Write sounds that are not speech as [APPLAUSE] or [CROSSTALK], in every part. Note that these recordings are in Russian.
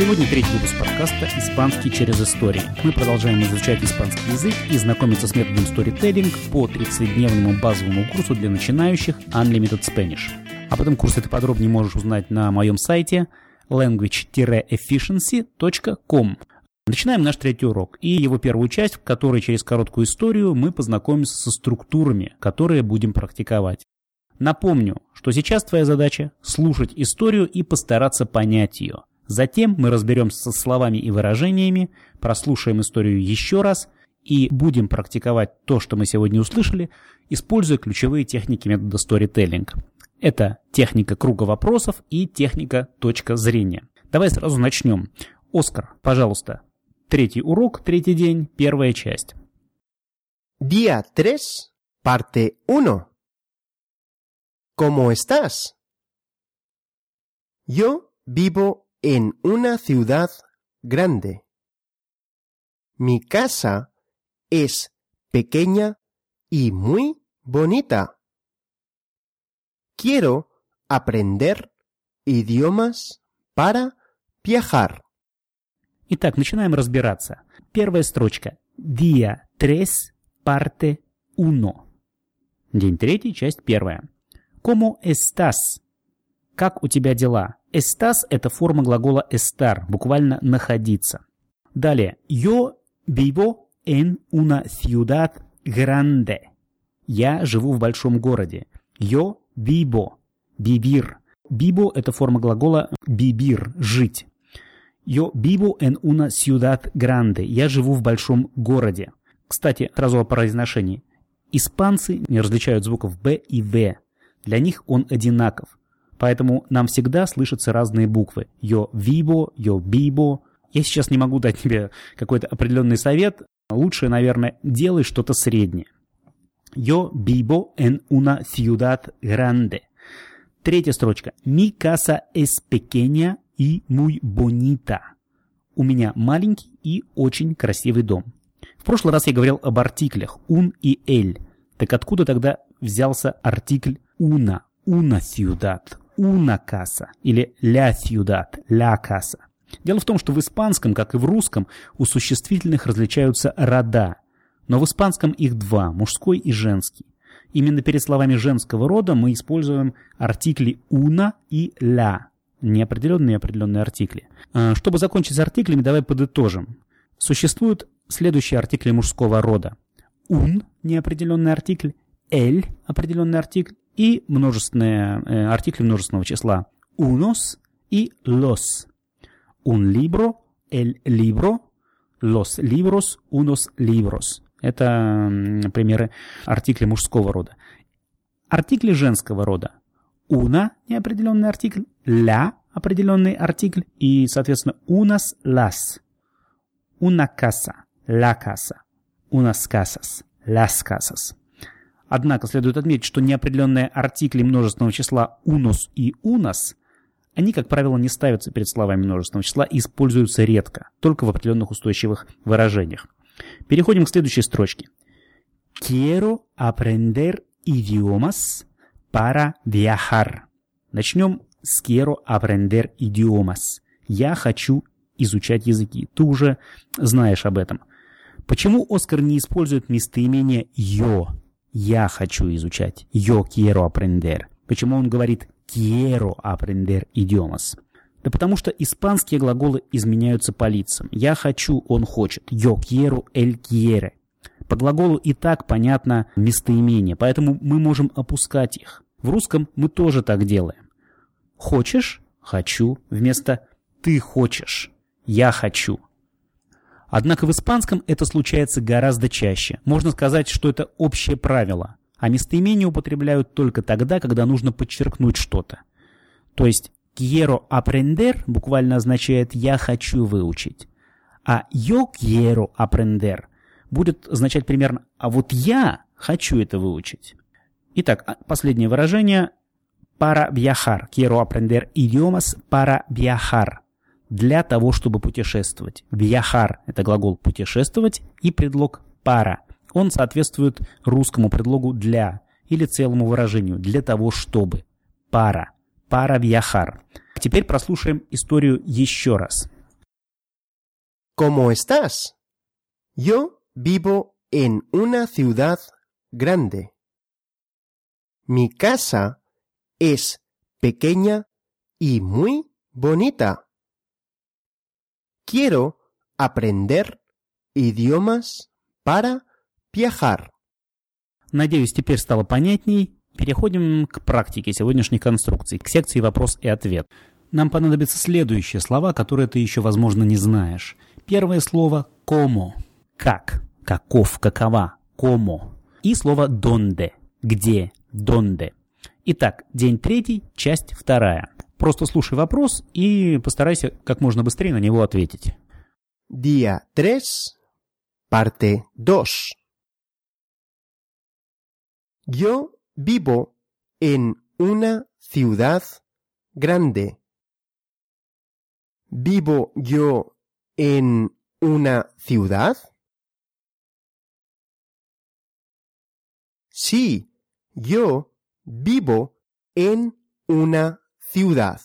Сегодня третий выпуск подкаста «Испанский через истории». Мы продолжаем изучать испанский язык и знакомиться с методом сторителлинг по 30-дневному базовому курсу для начинающих Unlimited Spanish. Об этом курсе ты подробнее можешь узнать на моем сайте language-efficiency.com. Начинаем наш третий урок и его первую часть, в которой через короткую историю мы познакомимся со структурами, которые будем практиковать. Напомню, что сейчас твоя задача – слушать историю и постараться понять ее. Затем мы разберемся со словами и выражениями, прослушаем историю еще раз и будем практиковать то, что мы сегодня услышали, используя ключевые техники метода storytelling. Это техника круга вопросов и техника точка зрения. Давай сразу начнем. Оскар, пожалуйста, третий урок, третий день, первая часть. Día 3, parte 1. ¿Cómo estás? Yo vivo en una ciudad grande. Mi casa es pequeña y muy bonita. Quiero aprender idiomas para viajar. Итак, начинаем разбираться. Первая строчка. Día 3, parte 1. День третий, часть первая. ¿Cómo estás? Как у тебя дела? Estás – это форма глагола estar, буквально находиться. Далее. Yo vivo en una ciudad grande. Я живу в большом городе. Yo vivo. Vivir. Vivo – это форма глагола vivir – жить. Yo vivo en una ciudad grande. Я живу в большом городе. Кстати, сразу о произношении. Испанцы не различают звуков «б» и «в». Для них он одинаков. Поэтому нам всегда слышатся разные буквы. Yo vivo, yo vivo. Я сейчас не могу дать тебе какой-то определенный совет. Лучше, наверное, делай что-то среднее. Yo vivo en una ciudad grande. Третья строчка. Mi casa es pequeña y muy bonita. У меня маленький и очень красивый дом. В прошлый раз я говорил об артиклях un и el. Так откуда тогда взялся артикль una? Una ciudad una casa или la ciudad, la casa. Дело в том, что в испанском, как и в русском, у существительных различаются рода, но в испанском их два, мужской и женский. Именно перед словами женского рода мы используем артикли una и la, неопределенные и определенные артикли. А, чтобы закончить с артиклями, давай подытожим. Существуют следующие артикли мужского рода. Un – неопределенный артикль, el – определенный артикль, и множественные э, артикли множественного числа unos и los. Un libro, el libro, los libros, unos libros. Это примеры артиклей мужского рода. Артикли женского рода. Una – неопределенный артикль, la – определенный артикль и, соответственно, unas, las. Una casa, la casa. Unas casas, las casas. Однако следует отметить, что неопределенные артикли множественного числа «унус» и «унас» они, как правило, не ставятся перед словами множественного числа и используются редко, только в определенных устойчивых выражениях. Переходим к следующей строчке. Quiero aprender idiomas para viajar. Начнем с quiero aprender idiomas. Я хочу изучать языки. Ты уже знаешь об этом. Почему Оскар не использует местоимение «yo»? Я хочу изучать. Yo quiero aprender. Почему он говорит quiero aprender idiomas? Да потому что испанские глаголы изменяются по лицам. Я хочу, он хочет. Yo quiero, él quiere. По глаголу и так понятно местоимение, поэтому мы можем опускать их. В русском мы тоже так делаем. Хочешь? Хочу. Вместо ты хочешь. Я хочу. Однако в испанском это случается гораздо чаще. Можно сказать, что это общее правило. А местоимения употребляют только тогда, когда нужно подчеркнуть что-то. То есть quiero aprender буквально означает «я хочу выучить». А yo quiero aprender будет означать примерно «а вот я хочу это выучить». Итак, а, последнее выражение para viajar. Quiero aprender idiomas para viajar для того, чтобы путешествовать. Вьяхар – это глагол «путешествовать» и предлог «пара». Он соответствует русскому предлогу «для» или целому выражению «для того, чтобы». Пара. Пара вьяхар. Теперь прослушаем историю еще раз. ¿Cómo estás? Yo vivo en una ciudad grande. Mi casa es pequeña y muy bonita. Quiero aprender идиомас para viajar. Надеюсь, теперь стало понятней. Переходим к практике сегодняшней конструкции, к секции вопрос и ответ. Нам понадобятся следующие слова, которые ты еще, возможно, не знаешь. Первое слово «como» – «как», «каков», «какова», «como». И слово «donde» – «где», «donde». Итак, день третий, часть вторая. Просто слушай вопрос и постарайся как можно быстрее на него ответить. Día 3, parte 2. Yo vivo en una ciudad grande. ¿Vivo yo en una ciudad? Sí, yo vivo en una ciudad.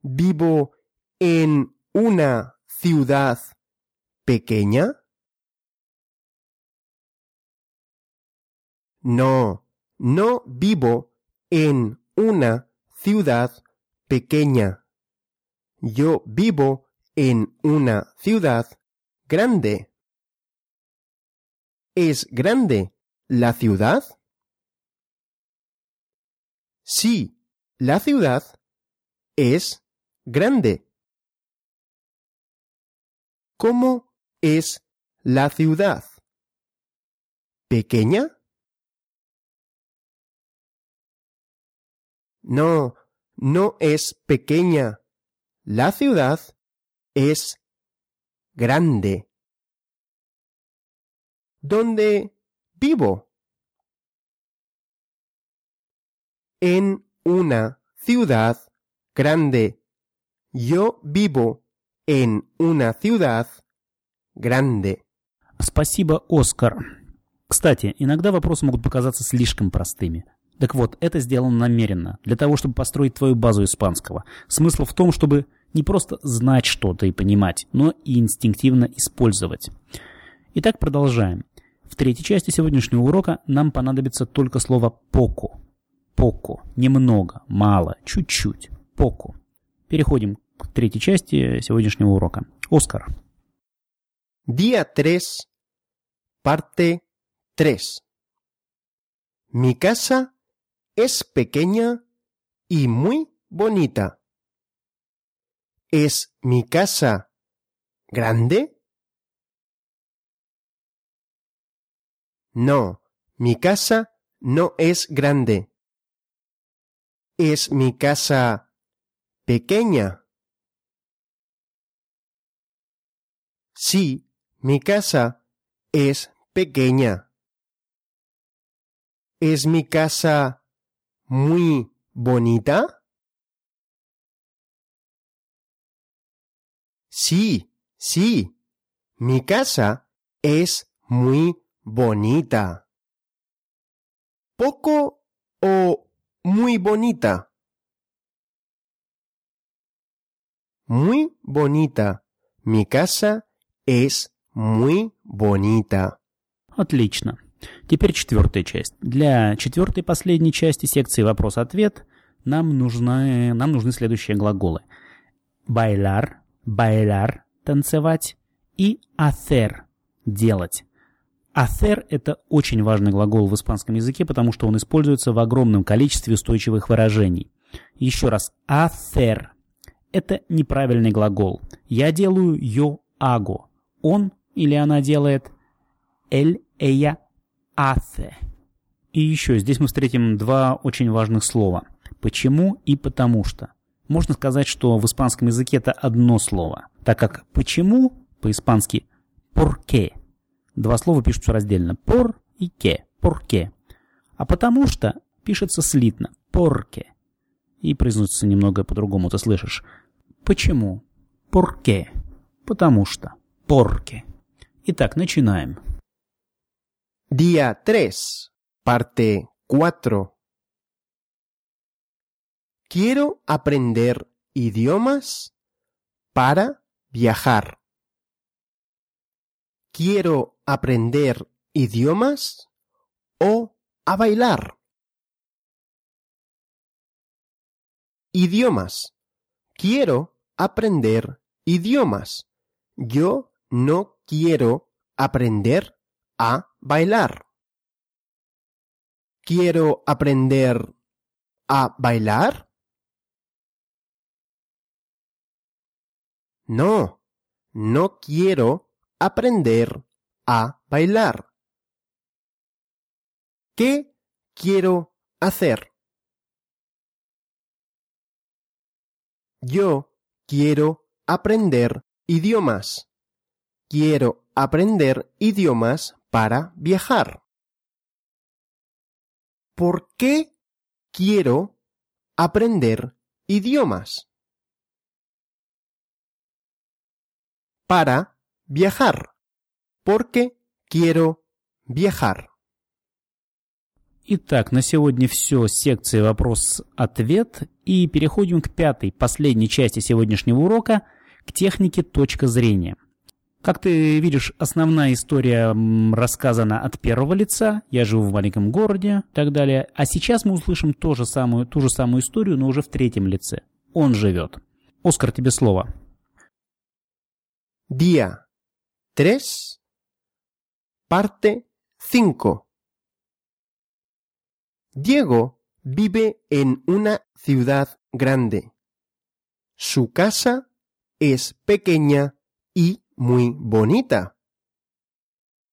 ¿Vivo en una ciudad pequeña? No, no vivo en una ciudad pequeña. Yo vivo en una ciudad grande. ¿Es grande la ciudad? Sí, la ciudad es grande. ¿Cómo es la ciudad? ¿Pequeña? No, no es pequeña. La ciudad es grande. ¿Dónde vivo? En una ciudad grande. Yo vivo en una ciudad grande. Спасибо, Оскар. Кстати, иногда вопросы могут показаться слишком простыми. Так вот, это сделано намеренно, для того, чтобы построить твою базу испанского. Смысл в том, чтобы не просто знать что-то и понимать, но и инстинктивно использовать. Итак, продолжаем. В третьей части сегодняшнего урока нам понадобится только слово «поко». «Поко». Немного, мало, чуть-чуть. «Поко». Переходим к третьей части сегодняшнего урока. Оскар. Día 3, parte 3. Mi casa es pequeña y muy bonita. ¿Es mi casa grande? No, mi casa no es grande. ¿Es mi casa pequeña? Sí, mi casa es pequeña. ¿Es mi casa muy bonita? Sí, sí, mi casa es muy bonita. ¿Poco o muy bonita? Muy bonita. Mi casa es muy bonita. Отлично. Теперь четвертая часть. Для четвертой последней части секции вопрос-ответ нам, нужны, нам нужны следующие глаголы. Bailar, bailar – танцевать, и hacer – делать. Hacer – это очень важный глагол в испанском языке, потому что он используется в огромном количестве устойчивых выражений. Еще раз, hacer – это неправильный глагол. Я делаю yo hago. Он или она делает él, ella hace. И еще здесь мы встретим два очень важных слова. Почему и потому что. Можно сказать, что в испанском языке это одно слово, так как почему по-испански «por Два слова пишутся раздельно «por» и «que», «por А потому что пишется слитно «porque». И произносится немного по-другому, ты слышишь. Почему? «Por Потому что. «Porque». Итак, начинаем. Día 3, parte 4. Quiero aprender idiomas para viajar. ¿Quiero aprender idiomas o a bailar? Idiomas. Quiero aprender idiomas. Yo no quiero aprender a bailar. ¿Quiero aprender a bailar? No, no quiero aprender a bailar. ¿Qué quiero hacer? Yo quiero aprender idiomas. Quiero aprender idiomas para viajar. ¿Por qué quiero aprender idiomas? Para viajar. Porque quiero viajar. Итак, на сегодня все с секции вопрос-ответ. И переходим к пятой, последней части сегодняшнего урока, к технике точка зрения. Как ты видишь, основная история рассказана от первого лица. Я живу в маленьком городе и так далее. А сейчас мы услышим ту же самую, ту же самую историю, но уже в третьем лице. Он живет. Оскар, тебе слово. Día 3, parte 5. Diego vive en una ciudad grande. Su casa es pequeña y muy bonita.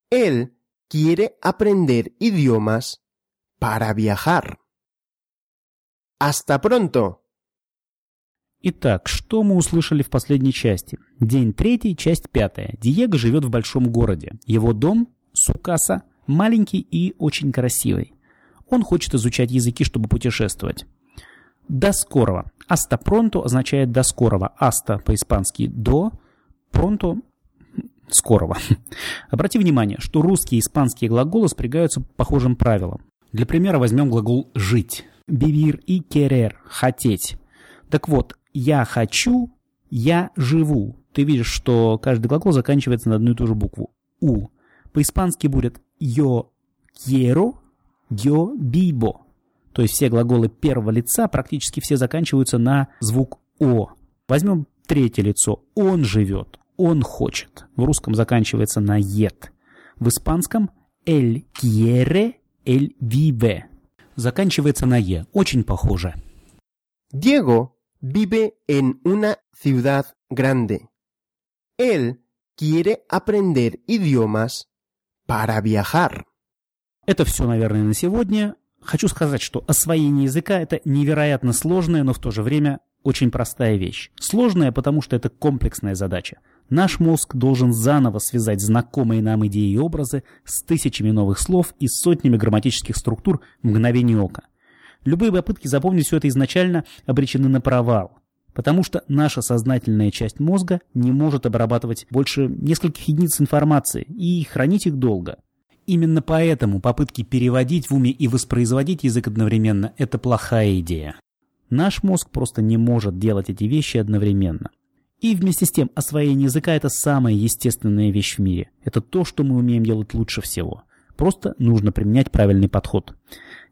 Él quiere aprender idiomas para viajar. Hasta pronto. Итак, что мы услышали в последней части? День третий, часть пятая. Диего живет в большом городе. Его дом, Сукаса, маленький и очень красивый. Он хочет изучать языки, чтобы путешествовать. До скорого. Аста пронто означает до скорого. Аста по-испански до, пронто скорого. [LAUGHS] Обрати внимание, что русские и испанские глаголы спрягаются по похожим правилам. Для примера возьмем глагол «жить». Бивир и керер – «хотеть». Так вот, «я хочу», «я живу». Ты видишь, что каждый глагол заканчивается на одну и ту же букву «у». По-испански будет «yo quiero», «yo vivo». То есть все глаголы первого лица практически все заканчиваются на звук «о». Возьмем третье лицо. «Он живет», «он хочет». В русском заканчивается на «ет». В испанском «el quiere», «el vive». Заканчивается на «е». Очень похоже. Diego vive en una ciudad grande. Él quiere aprender idiomas para viajar. Это все, наверное, на сегодня. Хочу сказать, что освоение языка – это невероятно сложная, но в то же время очень простая вещь. Сложная, потому что это комплексная задача. Наш мозг должен заново связать знакомые нам идеи и образы с тысячами новых слов и сотнями грамматических структур в ока. Любые попытки запомнить все это изначально обречены на провал, потому что наша сознательная часть мозга не может обрабатывать больше нескольких единиц информации и хранить их долго. Именно поэтому попытки переводить в уме и воспроизводить язык одновременно – это плохая идея. Наш мозг просто не может делать эти вещи одновременно. И вместе с тем освоение языка – это самая естественная вещь в мире. Это то, что мы умеем делать лучше всего. Просто нужно применять правильный подход.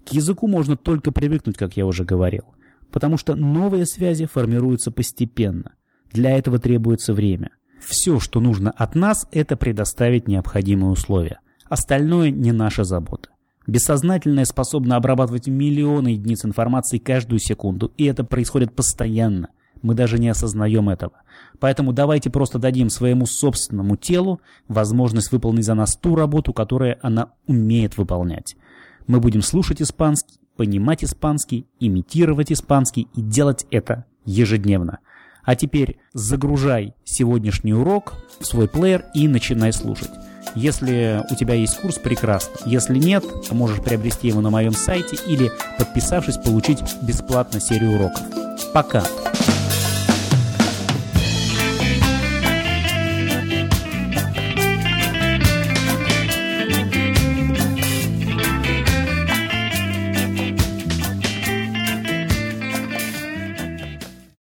К языку можно только привыкнуть, как я уже говорил. Потому что новые связи формируются постепенно. Для этого требуется время. Все, что нужно от нас, это предоставить необходимые условия. Остальное не наша забота. Бессознательное способно обрабатывать миллионы единиц информации каждую секунду, и это происходит постоянно. Мы даже не осознаем этого. Поэтому давайте просто дадим своему собственному телу возможность выполнить за нас ту работу, которую она умеет выполнять. Мы будем слушать испанский, понимать испанский, имитировать испанский и делать это ежедневно. А теперь загружай сегодняшний урок в свой плеер и начинай слушать. Если у тебя есть курс, прекрасно. Если нет, можешь приобрести его на моем сайте или, подписавшись, получить бесплатно серию уроков. Пока!